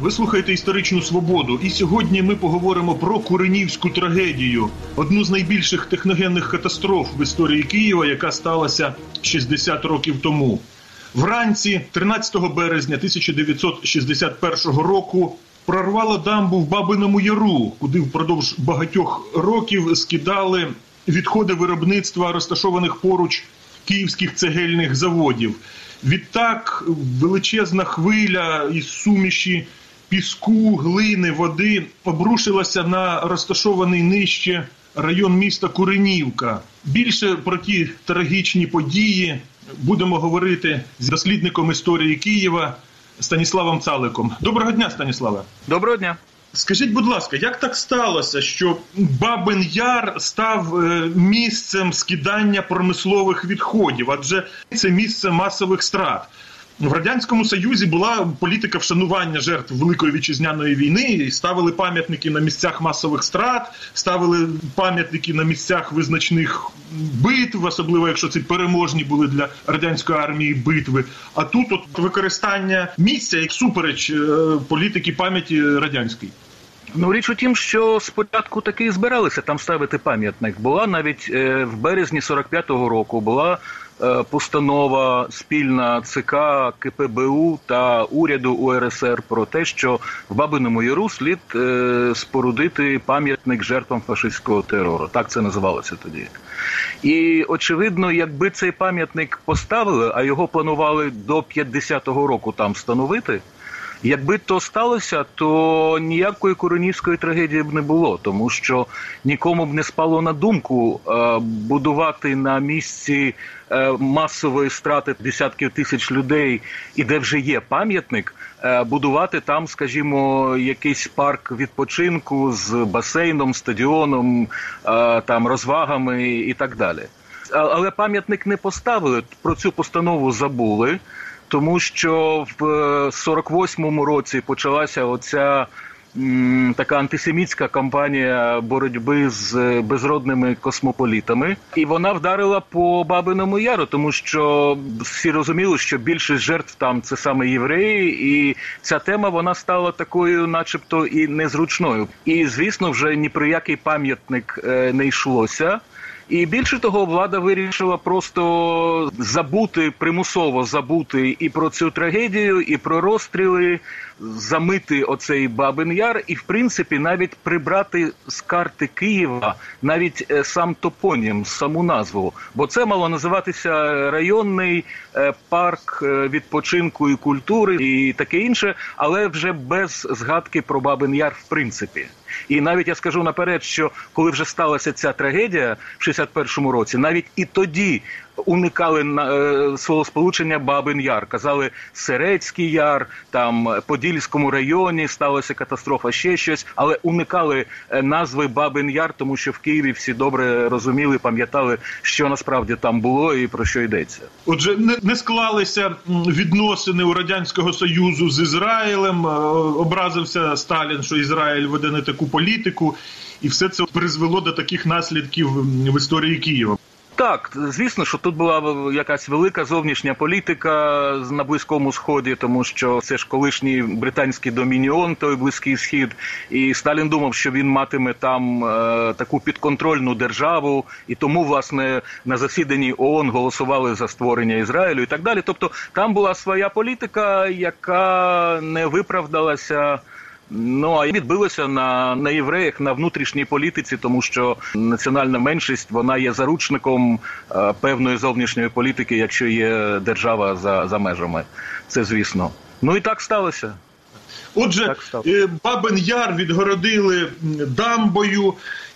Ви слухаєте історичну свободу, і сьогодні ми поговоримо про Куренівську трагедію, одну з найбільших техногенних катастроф в історії Києва, яка сталася 60 років тому. Вранці, 13 березня 1961 року, прорвало дамбу в Бабиному Яру, куди впродовж багатьох років скидали відходи виробництва розташованих поруч київських цегельних заводів. Відтак величезна хвиля із суміші піску, глини, води обрушилася на розташований нижче район міста Куренівка. Більше про ті трагічні події будемо говорити з дослідником історії Києва Станіславом Цаликом. Доброго дня, Станіславе. Доброго дня. Скажіть, будь ласка, як так сталося, що Бабин Яр став е, місцем скидання промислових відходів? Адже це місце масових страт. В радянському союзі була політика вшанування жертв великої вітчизняної війни. і Ставили пам'ятники на місцях масових страт, ставили пам'ятники на місцях визначних битв, особливо якщо це переможні були для радянської армії битви. А тут от використання місця як супереч е, політики пам'яті радянської. Ну, річ у тім, що спочатку таки збиралися там ставити пам'ятник. Була навіть е, в березні 45-го року була постанова спільна ЦК КПБУ та уряду УРСР про те, що в Бабиному Яру слід е, спорудити пам'ятник жертвам фашистського терору. Так це називалося тоді. І очевидно, якби цей пам'ятник поставили, а його планували до 50-го року там встановити. Якби то сталося, то ніякої коронівської трагедії б не було, тому що нікому б не спало на думку е, будувати на місці е, масової страти десятків тисяч людей, і де вже є пам'ятник, е, будувати там, скажімо, якийсь парк відпочинку з басейном, стадіоном, там розвагами і так далі. Але пам'ятник не поставили про цю постанову забули тому що в 48-му е, році почалася оця така антисемітська кампанія боротьби з е, безродними космополітами, і вона вдарила по Бабиному Яру, тому що всі розуміли, що більшість жертв там це саме євреї, і ця тема вона стала такою, начебто, і незручною. І звісно, вже ні про який пам'ятник е, не йшлося. І більше того, влада вирішила просто забути примусово забути і про цю трагедію, і про розстріли, замити оцей Бабин Яр, і в принципі навіть прибрати з карти Києва навіть е, сам топонім, саму назву. Бо це мало називатися районний е, парк е, відпочинку і культури і таке інше, але вже без згадки про Бабин Яр, в принципі. І навіть я скажу наперед, що коли вже сталася ця трагедія в 61-му році, навіть і тоді уникали е, свого сполучення Бабин Яр. Казали Серецький Яр, там Подільському районі сталася катастрофа, ще щось, але уникали е, назви Бабин Яр, тому що в Києві всі добре розуміли, пам'ятали, що насправді там було і про що йдеться. Отже, не, не склалися відносини у радянського союзу з Ізраїлем. Е, образився Сталін, що Ізраїль веде не таку політику, і все це призвело до таких наслідків в історії Києва. Так, звісно, що тут була якась велика зовнішня політика на близькому сході, тому що це ж колишній британський домініон, той близький схід, і Сталін думав, що він матиме там е, таку підконтрольну державу, і тому власне на засіданні ООН голосували за створення Ізраїлю і так далі. Тобто там була своя політика, яка не виправдалася. Ну а відбилося на на євреях на внутрішній політиці, тому що національна меншість вона є заручником е, певної зовнішньої політики, якщо є держава за, за межами. Це звісно. Ну і так сталося. Отже, так сталося. Бабин Яр відгородили дамбою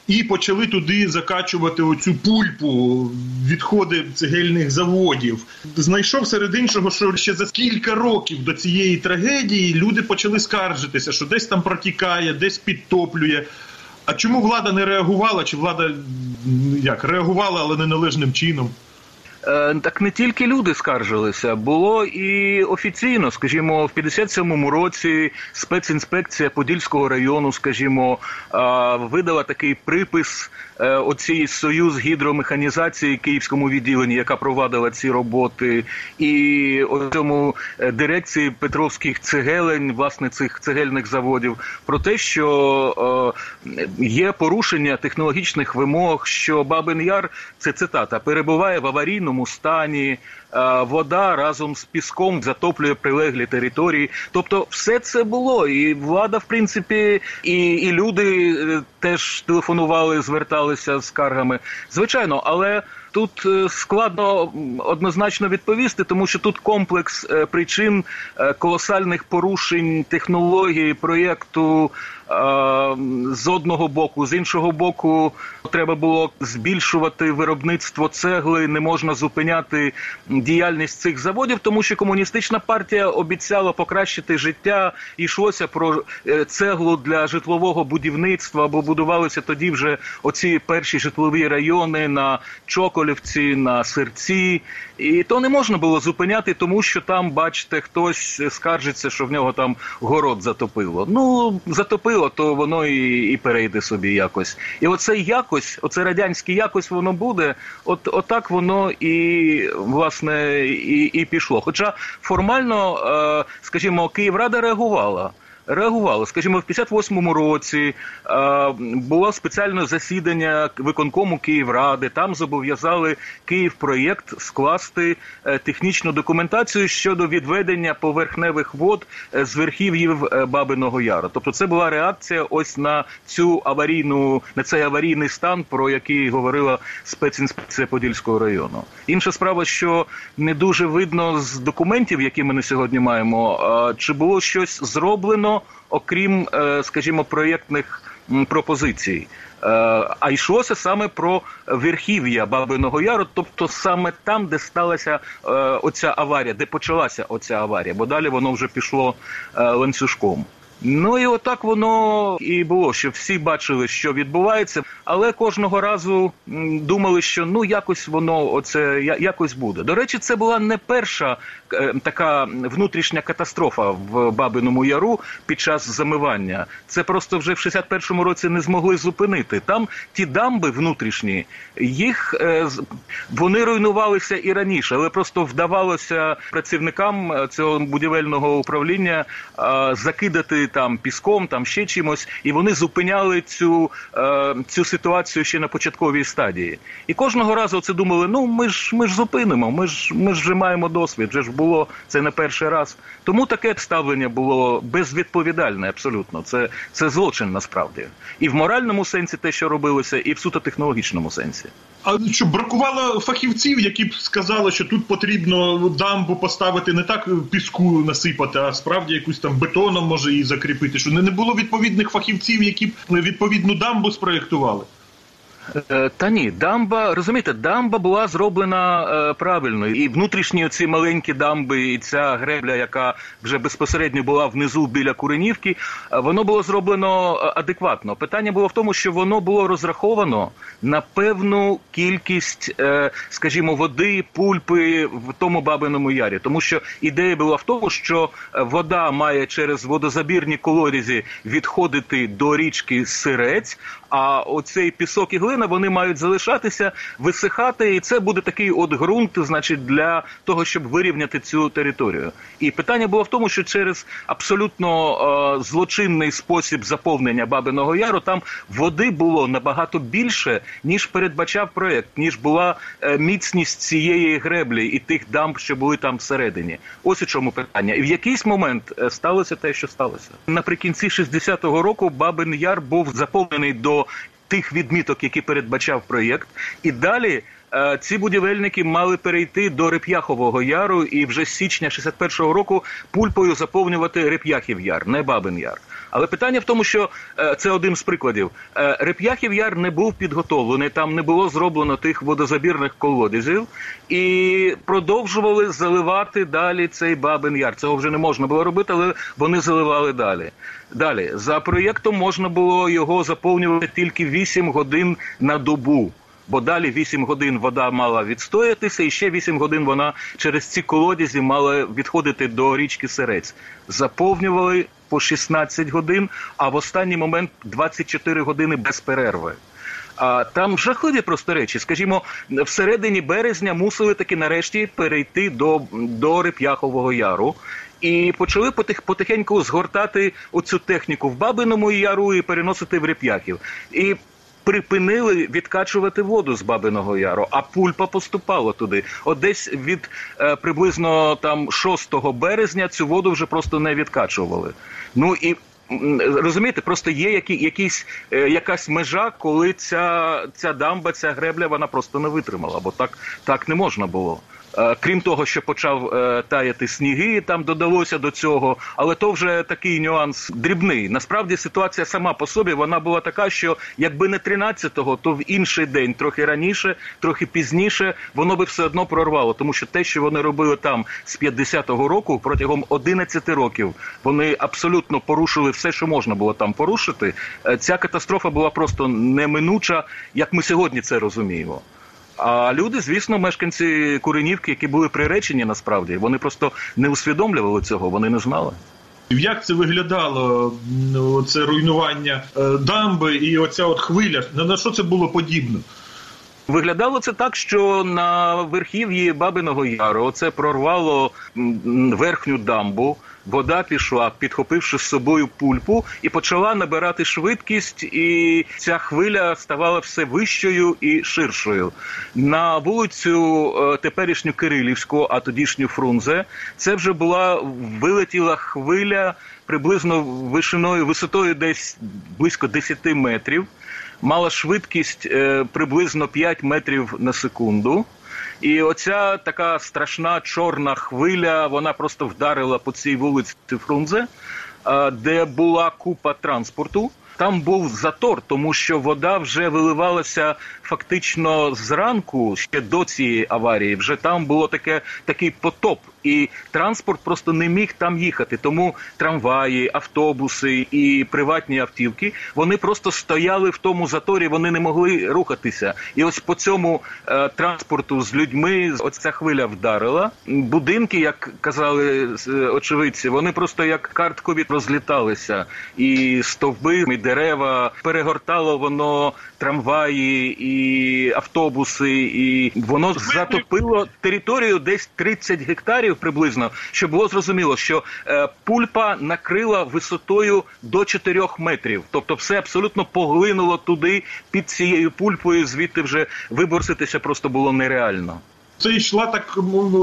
і почали туди закачувати оцю пульпу, відходи цегельних заводів. Знайшов серед іншого, що ще за кілька років до цієї трагедії люди почали скаржитися, що десь там протікає, десь підтоплює. А чому влада не реагувала? Чи влада як реагувала, але неналежним чином? Е, так не тільки люди скаржилися, було і офіційно, скажімо, в 57-му році спецінспекція Подільського району, скажімо, видала такий припис е, оцій союз гідромеханізації Київському відділенні, яка провадила ці роботи, і у цьому е, дирекції Петровських цегелень, власне, цих цегельних заводів, про те, що є порушення технологічних вимог, що Бабин Яр це цитата перебуває в аварійному стані, е, вода разом з піском затоплює прилеглі території. Тобто, все це було, і влада, в принципі, і, і люди е, теж телефонували, зверталися з скаргами. Звичайно, але. Тут е, складно однозначно відповісти, тому що тут комплекс причин колосальних порушень технології проєкту з одного боку, з іншого боку, треба було збільшувати виробництво цегли. Не можна зупиняти діяльність цих заводів, тому що комуністична партія обіцяла покращити життя. Йшлося про е, цеглу для житлового будівництва, бо будувалися тоді вже оці перші житлові райони на Чоколівці, на Серці, і то не можна було зупиняти, тому що там, бачите, хтось скаржиться, що в нього там город затопило. Ну затопило, то воно і і перейде собі якось. І оце якось, оце радянське якось воно буде. От отак воно і власне і, і пішло. Хоча формально, е, скажімо, Київрада реагувала реагували. Скажімо, в 58-му році е, було спеціальне засідання виконкому Київради. Там зобов'язали Київпроєкт скласти е, технічну документацію щодо відведення поверхневих вод е, з верхів'їв е, Бабиного Яру. Тобто, це була реакція ось на цю аварійну на цей аварійний стан, про який говорила спецінспекція Подільського району. Інша справа, що не дуже видно з документів, які ми на сьогодні маємо, чи було щось зроблено окрім, е, скажімо, проєктних пропозицій. Е, а йшлося саме про верхів'я Бабиного Яру, тобто саме там, де сталася е, оця аварія, де почалася оця аварія, бо далі воно вже пішло ланцюжком. Ну і отак воно і було, що всі бачили, що відбувається, але кожного разу думали, що ну якось воно оце якось буде. До речі, це була не перша е, така внутрішня катастрофа в Бабиному Яру під час замивання. Це просто вже в 61-му році не змогли зупинити. Там ті дамби внутрішні, їх е, вони руйнувалися і раніше, але просто вдавалося працівникам е, цього будівельного управління закидати там піском, там ще чимось, і вони зупиняли цю е, цю ситуацію ще на початковій стадії. І кожного разу це думали: ну ми ж ми ж зупинимо, ми ж ми ж вже маємо досвід, вже ж було це не перший раз. Тому таке ставлення було безвідповідальне, абсолютно. Це це злочин насправді, і в моральному сенсі те, що робилося, і в суто технологічному сенсі. А що бракувало фахівців, які б сказали, що тут потрібно дамбу поставити не так піску насипати, а справді якусь там бетоном може її закріпити. Що не було відповідних фахівців, які б відповідну дамбу спроєктували. Е, та ні, дамба розумієте, дамба була зроблена е, правильно, і внутрішні ці маленькі дамби, і ця гребля, яка вже безпосередньо була внизу біля Куренівки, е, воно було зроблено е, адекватно. Питання було в тому, що воно було розраховано на певну кількість, е, скажімо, води, пульпи в тому бабиному ярі, тому що ідея була в тому, що вода має через водозабірні колодязі відходити до річки Сирець, а оцей пісок і глина вони мають залишатися, висихати, і це буде такий от ґрунт, значить, для того, щоб вирівняти цю територію. І питання було в тому, що через абсолютно е, злочинний спосіб заповнення Бабиного Яру там води було набагато більше, ніж передбачав проект, ніж була е, міцність цієї греблі і тих дамб, що були там всередині. Ось у чому питання. І в якийсь момент е, сталося те, що сталося наприкінці 60-го року. Бабин Яр був заповнений до тих відміток, які передбачав проєкт, і далі. Е, ці будівельники мали перейти до Реп'яхового яру і вже з січня 61-го року пульпою заповнювати Реп'яхів яр, не Бабин Яр. Але питання в тому, що е, це один з прикладів. Е, Реп'яхів яр не був підготовлений, там не було зроблено тих водозабірних колодязів, і продовжували заливати далі цей Бабин Яр. Цього вже не можна було робити, але вони заливали далі. Далі за проєктом можна було його заповнювати тільки 8 годин на добу. Бо далі 8 годин вода мала відстоятися, і ще 8 годин вона через ці колодязі мала відходити до річки Серець. Заповнювали по 16 годин, а в останній момент 24 години без перерви. А там жахливі просто речі. Скажімо, в середині березня мусили таки нарешті перейти до до Реп'яхового яру. І почали потих, потихеньку згортати оцю техніку в Бабиному яру і переносити в Реп'яхів. І припинили відкачувати воду з Бабиного Яру, а пульпа поступала туди. От десь від е, приблизно там 6 березня цю воду вже просто не відкачували. Ну і Розумієте, просто є які, якісь, е, якась межа, коли ця ця дамба, ця гребля, вона просто не витримала, бо так так не можна було. Е, крім того, що почав е, таяти сніги, там додалося до цього, але то вже такий нюанс дрібний. Насправді ситуація сама по собі вона була така, що якби не 13-го, то в інший день, трохи раніше, трохи пізніше, воно би все одно прорвало, тому що те, що вони робили там з 50-го року, протягом 11 років, вони абсолютно порушили все, що можна було там порушити. Е, ця катастрофа була просто неминуча, як ми сьогодні це розуміємо. А люди, звісно, мешканці Куренівки, які були приречені, насправді вони просто не усвідомлювали цього, вони не знали. Як це виглядало це руйнування е, дамби і оця от хвиля? На що це було подібно? Виглядало це так, що на верхів'ї Бабиного Яру це прорвало верхню дамбу. Вода пішла, підхопивши з собою пульпу, і почала набирати швидкість, і ця хвиля ставала все вищою і ширшою. На вулицю е, теперішню Кирилівську, а тодішню Фрунзе, це вже була вилетіла хвиля приблизно вишиною висотою десь близько 10 метрів мала швидкість е, приблизно 5 метрів на секунду. І оця така страшна чорна хвиля, вона просто вдарила по цій вулиці Фрунзе, е, де була купа транспорту. Там був затор, тому що вода вже виливалася фактично зранку ще до цієї аварії. Вже там було таке такий потоп і транспорт просто не міг там їхати. Тому трамваї, автобуси і приватні автівки вони просто стояли в тому заторі, вони не могли рухатися. І ось по цьому е, транспорту з людьми оця хвиля вдарила. Будинки, як казали е, очевидці, вони просто як карткові розліталися, і стовби, і дерева перегортало воно трамваї і автобуси, і воно затопило територію десь 30 гектарів приблизно, щоб було зрозуміло, що е, пульпа накрила висотою до 4 метрів, тобто все абсолютно поглинуло туди під цією пульпою. Звідти вже виборситися просто було нереально. Це йшла так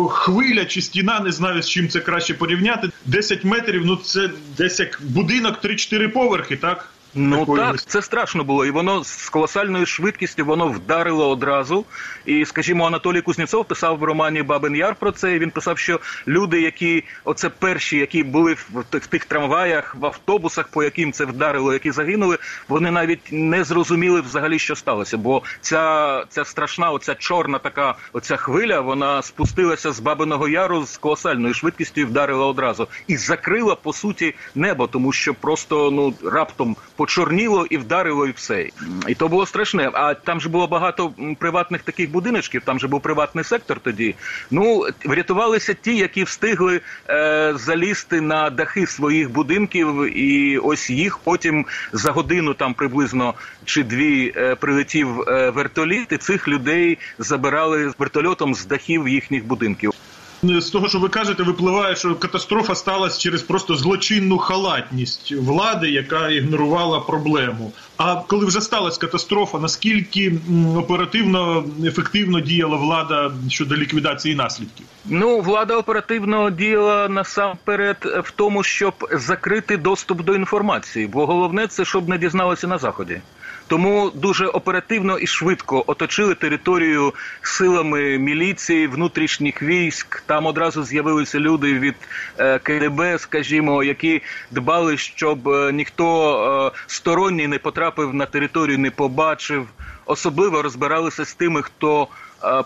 хвиля чи стіна, не знаю з чим це краще порівняти. 10 метрів. Ну це десь як будинок 3-4 поверхи, так. Ну так, це страшно було, і воно з колосальною швидкістю воно вдарило одразу. І, скажімо, Анатолій Кузнєцов писав в романі Бабин Яр про це. і Він писав, що люди, які оце перші, які були в тих трамваях, в автобусах, по яким це вдарило, які загинули, вони навіть не зрозуміли взагалі, що сталося. Бо ця ця страшна, оця чорна така оця хвиля, вона спустилася з Бабиного Яру з колосальною швидкістю і вдарила одразу і закрила по суті небо, тому що просто ну раптом по почорніло і вдарило, і все. І то було страшне. А там же було багато приватних таких будиночків, там же був приватний сектор тоді. Ну, врятувалися ті, які встигли е, залізти на дахи своїх будинків, і ось їх потім за годину там приблизно чи дві е, прилетів е, вертоліт, і цих людей забирали вертольотом з дахів їхніх будинків з того, що ви кажете, випливає, що катастрофа сталася через просто злочинну халатність влади, яка ігнорувала проблему. А коли вже сталася катастрофа, наскільки оперативно ефективно діяла влада щодо ліквідації наслідків? Ну, влада оперативно діяла насамперед в тому, щоб закрити доступ до інформації, бо головне це щоб не дізналися на заході. Тому дуже оперативно і швидко оточили територію силами міліції, внутрішніх військ. Там одразу з'явилися люди від е, КДБ, скажімо, які дбали, щоб е, ніхто е, сторонній не потрапив на територію, не побачив. Особливо розбиралися з тими, хто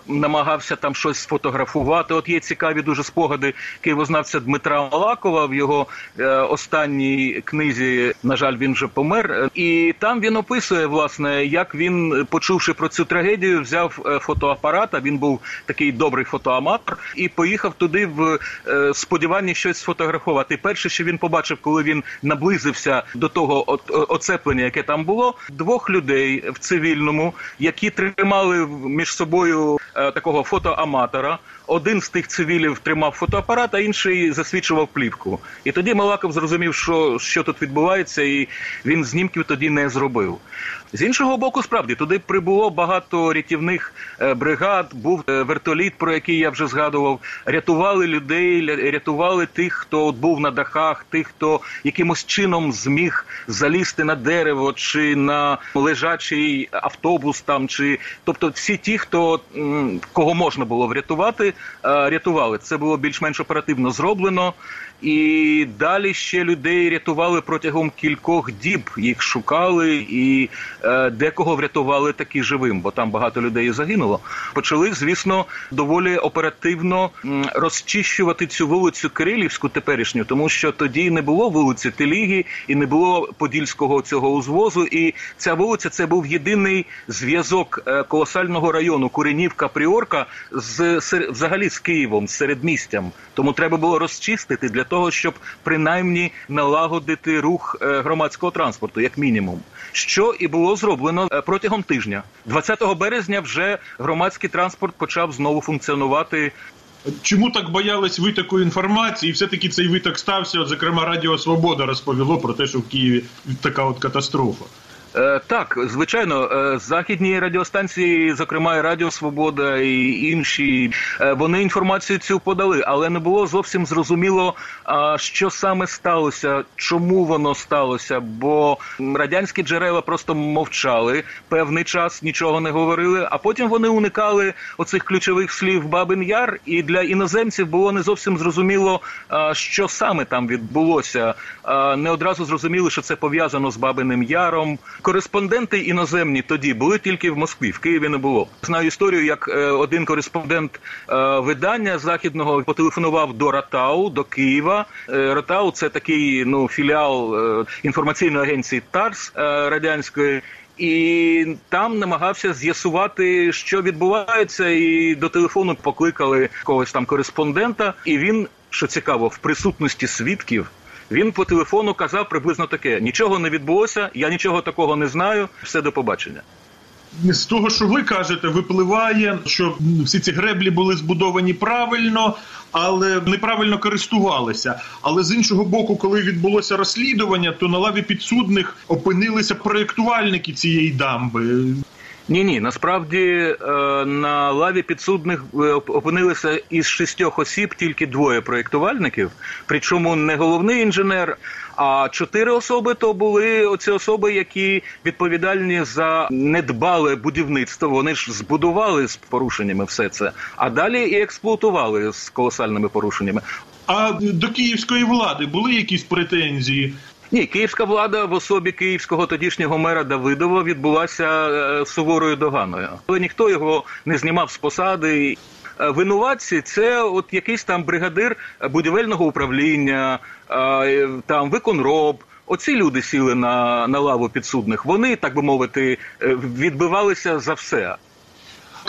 намагався там щось сфотографувати. От є цікаві дуже спогади києвознавця Дмитра Малакова в його е, останній книзі. На жаль, він вже помер. І там він описує, власне, як він, почувши про цю трагедію, взяв е, фотоапарат, Він був такий добрий фотоаматор, і поїхав туди в е, сподіванні щось сфотографувати. Перше, що він побачив, коли він наблизився до того оцеплення, яке там було, двох людей в цивільному, які тримали між собою такого фотоаматора. Один з тих цивілів тримав фотоапарат, а інший засвідчував плівку. І тоді Малаков зрозумів, що що тут відбувається, і він знімків тоді не зробив. З іншого боку, справді туди прибуло багато рятівних е, бригад. Був е, вертоліт, про який я вже згадував. Рятували людей, рятували тих, хто от був на дахах, тих, хто якимось чином зміг залізти на дерево чи на лежачий автобус, там чи тобто, всі ті, хто кого можна було врятувати, рятували. Це було більш-менш оперативно зроблено. І далі ще людей рятували протягом кількох діб. Їх шукали, і е, декого врятували таки живим, бо там багато людей загинуло. Почали, звісно, доволі оперативно розчищувати цю вулицю Кирилівську теперішню, тому що тоді не було вулиці Теліги і не було подільського цього узвозу. І ця вулиця це був єдиний зв'язок е, колосального району Куренівка Пріорка з взагалі з Києвом, з середмістям. Тому треба було розчистити для того, щоб принаймні налагодити рух е, громадського транспорту, як мінімум, що і було зроблено е, протягом тижня. 20 березня вже громадський транспорт почав знову функціонувати. Чому так боялись ви такої інформації? І все таки цей виток стався. От, зокрема, Радіо Свобода розповіло про те, що в Києві така от катастрофа. Е, так, звичайно, е, західні радіостанції, зокрема Радіо Свобода і інші, е, вони інформацію цю подали, але не було зовсім зрозуміло, що саме сталося, чому воно сталося. Бо радянські джерела просто мовчали певний час, нічого не говорили. А потім вони уникали оцих ключових слів Бабин Яр, і для іноземців було не зовсім зрозуміло, що саме там відбулося. Не одразу зрозуміли, що це пов'язано з Бабиним Яром. Кореспонденти іноземні тоді були тільки в Москві, в Києві не було. Знаю історію, як е, один кореспондент е, видання західного потелефонував до Ратау, до Києва. Е, Ратау це такий ну філіал інформаційної агенції ТАРС радянської. І там намагався з'ясувати, що відбувається, і до телефону покликали когось там кореспондента. І він, що цікаво, в присутності свідків він по телефону казав приблизно таке: нічого не відбулося, я нічого такого не знаю. Все до побачення. З того, що ви кажете, випливає, що всі ці греблі були збудовані правильно, але неправильно користувалися. Але з іншого боку, коли відбулося розслідування, то на лаві підсудних опинилися проєктувальники цієї дамби. Ні, ні, насправді е, на лаві підсудних е, опинилися із шістьох осіб тільки двоє проєктувальників, причому не головний інженер. А чотири особи то були оці особи, які відповідальні за недбале будівництво. Вони ж збудували з порушеннями все це, а далі і експлуатували з колосальними порушеннями. А до київської влади були якісь претензії? Ні, київська влада в особі київського тодішнього мера Давидова відбулася е, суворою доганою, але ніхто його не знімав з посади. Е, винуватці це от якийсь там бригадир будівельного управління, е, там виконроб. Оці люди сіли на на лаву підсудних. Вони так би мовити відбивалися за все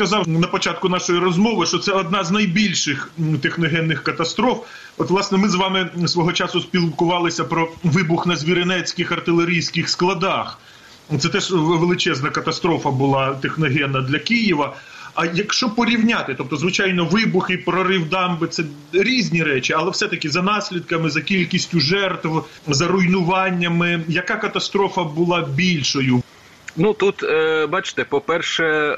сказав на початку нашої розмови, що це одна з найбільших техногенних катастроф. От, власне, ми з вами свого часу спілкувалися про вибух на звіринецьких артилерійських складах. Це теж величезна катастрофа була техногенна для Києва. А якщо порівняти, тобто, звичайно, вибух і прорив дамби це різні речі, але все-таки за наслідками, за кількістю жертв, за руйнуваннями, яка катастрофа була більшою? Ну тут е, бачите, по-перше, е,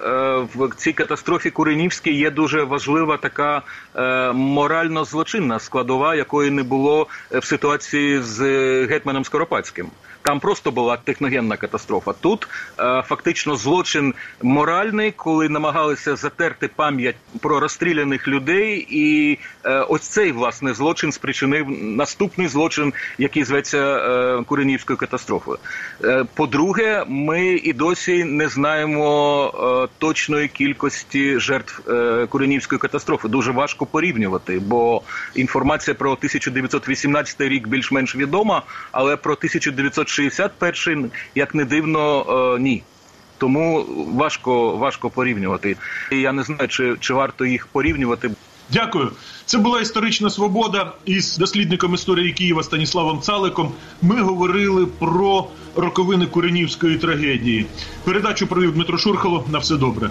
в цій катастрофі Куренівській є дуже важлива така е, морально злочинна складова, якої не було в ситуації з гетьманом Скоропадським. Там просто була техногенна катастрофа. Тут е, фактично злочин моральний, коли намагалися затерти пам'ять про розстріляних людей, і е, ось цей власне злочин спричинив наступний злочин, який зветься е, Куренівською катастрофою. Е, по-друге, ми і досі не знаємо е, точної кількості жертв е, Куренівської катастрофи. Дуже важко порівнювати, бо інформація про 1918 рік більш-менш відома, але про 1961, як не дивно, е, ні. Тому важко важко порівнювати. Я не знаю, чи, чи варто їх порівнювати. Дякую. Це була історична свобода із дослідником історії Києва Станіславом Цаликом. Ми говорили про роковини Куренівської трагедії. Передачу провів Дмитро Шурхало. На все добре.